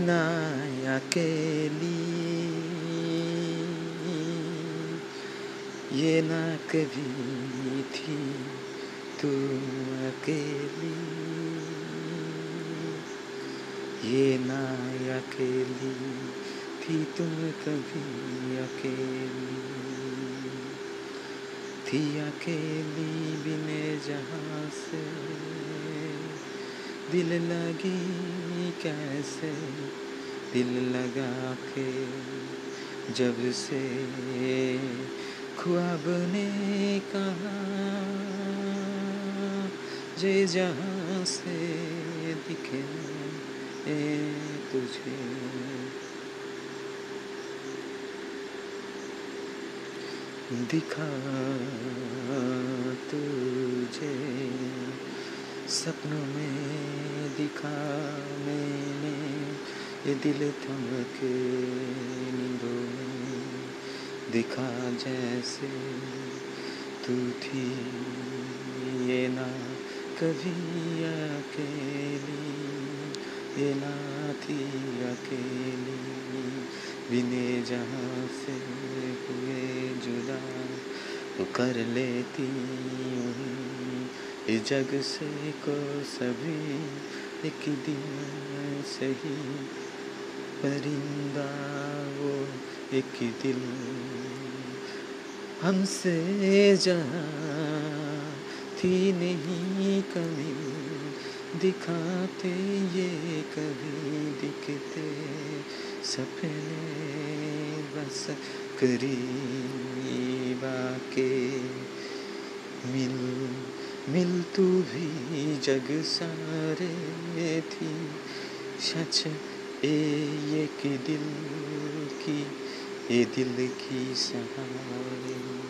ना अकेली। ये ना कभी थी तुम अकेली। ये ना अकेली थी तुम कभी अकेली। थी अकेली बिने जहाँ से दिल लगी कैसे दिल लगा के जब से ख्वाब ने कहा जे जहाँ से दिखे ए तुझे। दिखा तुझे सपनों में दिखा मैंने, ये दिल थम नींदों में। दिखा जैसे तू थी, ये ना कभी अकेली, ये ना थी अकेली। बिने जहाँ से हुए जुदा, कर लेती इस जग से को सभी एक दिन सही परिंदा वो एक दिल हमसे जहाँ थी नहीं कमी, दिखाते ये कभी दिखते सपने बस करीबा के मिल मिल तू भी जग सारे थी। सच ए एक दिल की, ये दिल की सहारे।